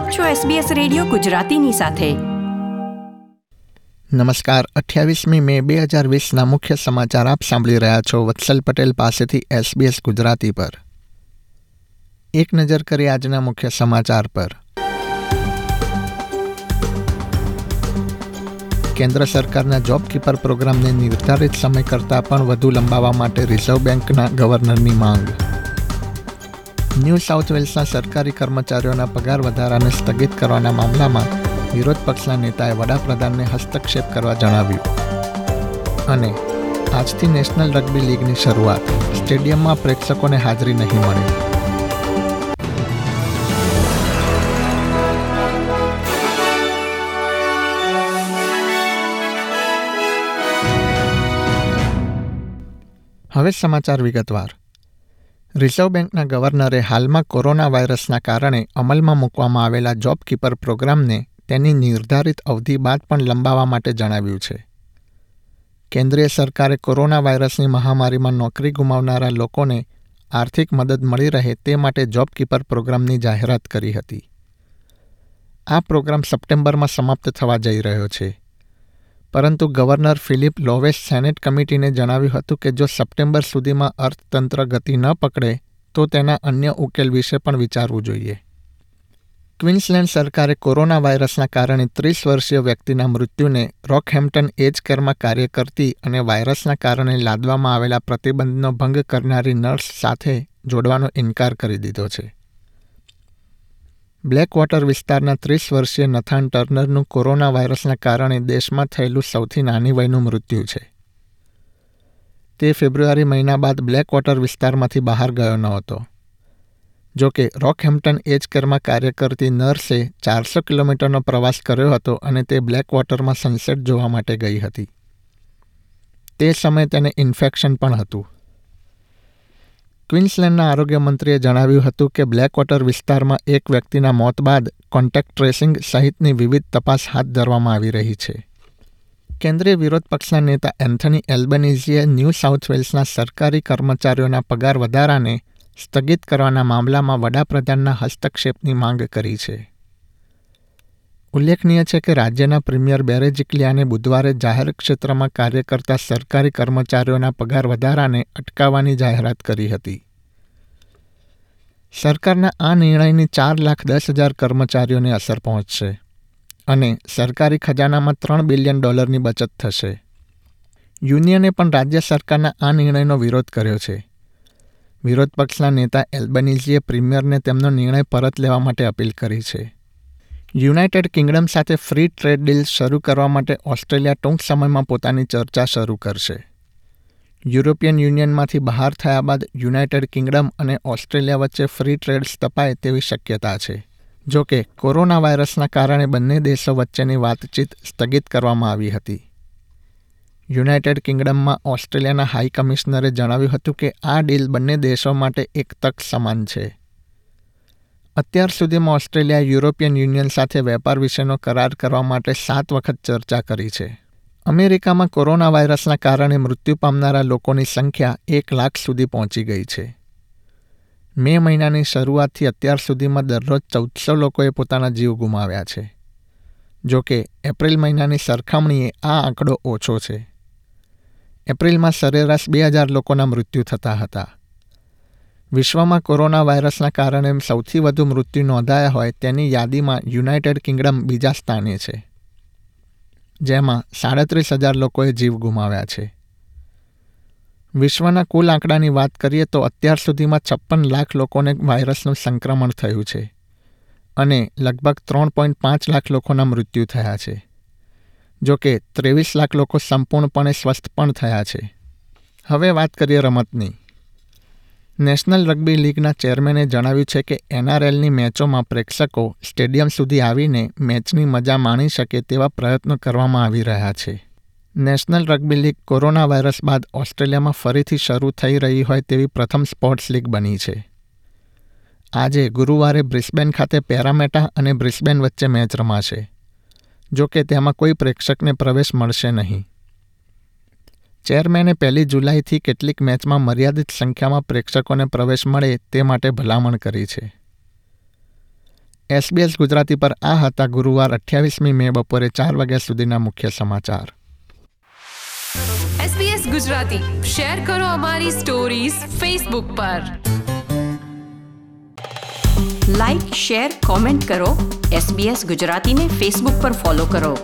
આપ છો SBS radio ગુજરાતીની સાથે. નમસ્કાર. અઠ્યાવીસમી મે બે હજાર વીસના મુખ્ય સમાચાર આપ સાંભળી રહ્યા છો વત્સલ પટેલ પાસેથી એસબીએસ ગુજરાતી પર. એક નજર કરી આજના મુખ્ય સમાચાર પર. કેન્દ્ર સરકારના જોબ કીપર પ્રોગ્રામને નિર્ધારિત સમય કરતાં પણ વધુ લંબાવવા માટે રિઝર્વ બેંકના ગવર્નરની માંગ. ન્યૂ સાઉથ વેલ્સના સરકારી કર્મચારીઓના પગાર વધારાને સ્થગિત કરવાના મામલામાં વિરોધ પક્ષના નેતાએ વડાપ્રધાનને હસ્તક્ષેપ કરવા જણાવ્યું. અને આજથી નેશનલ રગ્બી લીગની શરૂઆત. સ્ટેડિયમમાં પ્રેક્ષકોને હાજરી નહીં મળે. હવે સમાચાર વિગતવાર. રિઝર્વ બેંકના ગવર્નરે હાલમાં કોરોના વાયરસના કારણે અમલમાં મૂકવામાં આવેલા જોબકીપર પ્રોગ્રામને તેની નિર્ધારિત અવધિ બાદ પણ લંબાવવા માટે જણાવ્યું છે. કેન્દ્રીય સરકારે કોરોના વાયરસની મહામારીમાં નોકરી ગુમાવનારા લોકોને આર્થિક મદદ મળી રહે તે માટે જોબકીપર પ્રોગ્રામની જાહેરાત કરી હતી. આ પ્રોગ્રામ સપ્ટેમ્બરમાં સમાપ્ત થવા જઈ રહ્યો છે. પરંતુ ગવર્નર ફિલિપ લોવેસ સેનેટ કમિટીને જણાવ્યું હતું કે જો સપ્ટેમ્બર સુધીમાં અર્થતંત્ર ગતિ ન પકડે, તો તેના અન્ય ઉકેલ વિશે પણ વિચારવું જોઈએ. ક્વિન્સલેન્ડ સરકારે કોરોના વાયરસના કારણે ત્રીસ વર્ષીય વ્યક્તિના મૃત્યુને રોકહેમ્પ્ટન એજ કેરમાં કાર્ય કરતી અને વાયરસના કારણે લાદવામાં આવેલા પ્રતિબંધનો ભંગ કરનારી નર્સ સાથે જોડવાનો ઇનકાર કરી દીધો છે. બ્લેક વોટર વિસ્તારના ત્રીસ વર્ષીય નથાન ટર્નરનું કોરોના વાયરસના કારણે દેશમાં થયેલું સૌથી નાની વયનું મૃત્યુ છે. તે ફેબ્રુઆરી મહિના બાદ બ્લેક વોટર વિસ્તારમાંથી બહાર ગયો ન હતો. જો કે, રોકહેમ્પ્ટન એજકરમાં કાર્ય કરતી નર્સે ચારસો કિલોમીટરનો પ્રવાસ કર્યો હતો અને તે બ્લેક વોટરમાં સનસેટ જોવા માટે ગઈ હતી. તે સમયે તેને ઇન્ફેક્શન પણ હતું. ક્વિન્સલેન્ડના આરોગ્ય મંત્રીએ જણાવ્યું હતું કે બ્લેકવોટર વિસ્તારમાં એક વ્યક્તિના મોત બાદ કોન્ટેક્ટ ટ્રેસિંગ સહિતની વિવિધ તપાસ હાથ ધરવામાં આવી રહી છે. કેન્દ્રીય વિરોધ પક્ષના નેતા એન્થની એલ્બનીઝીએ ન્યૂ સાઉથ વેલ્સના સરકારી કર્મચારીઓના પગાર વધારાને સ્થગિત કરવાના મામલામાં વડાપ્રધાનના હસ્તક્ષેપની માંગ કરી છે. ઉલ્લેખનીય છે કે રાજ્યના પ્રીમિયર બેરેજિકલિયાને બુધવારે જાહેર ક્ષેત્રમાં કાર્ય કરતા સરકારી કર્મચારીઓના પગાર વધારાને અટકાવવાની જાહેરાત કરી હતી. સરકારના આ નિર્ણયની ચાર લાખ દસ હજાર કર્મચારીઓને અસર પહોંચશે અને સરકારી ખજાનામાં ત્રણ બિલિયન ડોલરની બચત થશે. યુનિયને પણ રાજ્ય સરકારના આ નિર્ણયનો વિરોધ કર્યો છે. વિરોધ પક્ષના નેતા એલ્બનીઝીએ પ્રીમિયરને તેમનો નિર્ણય પરત લેવા માટે અપીલ કરી છે. યુનાઇટેડ કિંગડમ સાથે ફ્રી ટ્રેડ ડીલ શરૂ કરવા માટે ઓસ્ટ્રેલિયા ટૂંક સમયમાં પોતાની ચર્ચા શરૂ કરશે. યુરોપિયન યુનિયનમાંથી બહાર થયા બાદ યુનાઇટેડ કિંગડમ અને ઓસ્ટ્રેલિયા વચ્ચે ફ્રી ટ્રેડ સ્થપાય તેવી શક્યતા છે. જો કે, કોરોના વાયરસના કારણે બંને દેશો વચ્ચેની વાતચીત સ્થગિત કરવામાં આવી હતી. યુનાઇટેડ કિંગડમમાં ઓસ્ટ્રેલિયાના હાઈ કમિશનરે જણાવ્યું હતું કે આ ડીલ બંને દેશો માટે એક તક સમાન છે. અત્યાર સુધીમાં ઓસ્ટ્રેલિયા, યુરોપિયન યુનિયન સાથે વેપાર વિશેનો કરાર કરવા માટે સાત વખત ચર્ચા કરી છે. અમેરિકામાં કોરોના વાયરસના કારણે મૃત્યુ પામનારા લોકોની સંખ્યા એક લાખ સુધી પહોંચી ગઈ છે. મે મહિનાની શરૂઆતથી અત્યાર સુધીમાં દરરોજ ચૌદસો લોકોએ પોતાના જીવ ગુમાવ્યા છે. જો કે એપ્રિલ મહિનાની સરખામણીએ આ આંકડો ઓછો છે. એપ્રિલમાં સરેરાશ બે હજાર લોકોના મૃત્યુ થતા હતા. વિશ્વમાં કોરોના વાયરસના કારણે સૌથી વધુ મૃત્યુ નોંધાયા હોય તેની યાદીમાં યુનાઇટેડ કિંગડમ બીજા સ્થાને છે, જેમાં સાડત્રીસ હજાર લોકોએ જીવ ગુમાવ્યા છે. વિશ્વના કુલ આંકડાની વાત કરીએ તો અત્યાર સુધીમાં છપ્પન લાખ લોકોને વાયરસનું સંક્રમણ થયું છે અને લગભગ ત્રણ પોઈન્ટ પાંચ લાખ લોકોના મૃત્યુ થયા છે, જો કે ત્રેવીસ લાખ લોકો સંપૂર્ણપણે સ્વસ્થ પણ થયા છે. હવે વાત કરીએ રમતની. નેશનલ રગ્બી લીગના ચેરમેને જણાવ્યું છે કે એનઆરએલની મેચોમાં પ્રેક્ષકો સ્ટેડિયમ સુધી આવીને મેચની મજા માણી શકે તેવા પ્રયત્નો કરવામાં આવી રહ્યા છે. National rugby league corona virus બાદ ઓસ્ટ્રેલિયામાં ફરીથી શરૂ થઈ રહી હોય તેવી પ્રથમ સ્પોર્ટ્સ લીગ બની છે. આજે ગુરુવારે બ્રિસ્બેન ખાતે પેરામેટા અને બ્રિસ્બેન વચ્ચે મેચ રમાશે. જો કે તેમાં કોઈ પ્રેક્ષકને પ્રવેશ મળશે નહીં. ચેરમેને પહેલી જુલાઈથી કેટલીક મેચમાં મર્યાદિત સંખ્યામાં પ્રેક્ષકોને પ્રવેશ મળે તે માટે ભલામણ કરી છે. એસબીએસ ગુજરાતી પર આ હતા ગુરુવાર અઠ્યાવીસમી મે બપોરે ચાર વાગ્યા સુધીના મુખ્ય સમાચાર. એસબીએસ ગુજરાતી. શેર કરો અમારી સ્ટોરીઝ ફેસબુક પર. લાઇક શેર કોમેન્ટ કરો. એસબીએસ ગુજરાતીને ફેસબુક પર ફોલો કરો.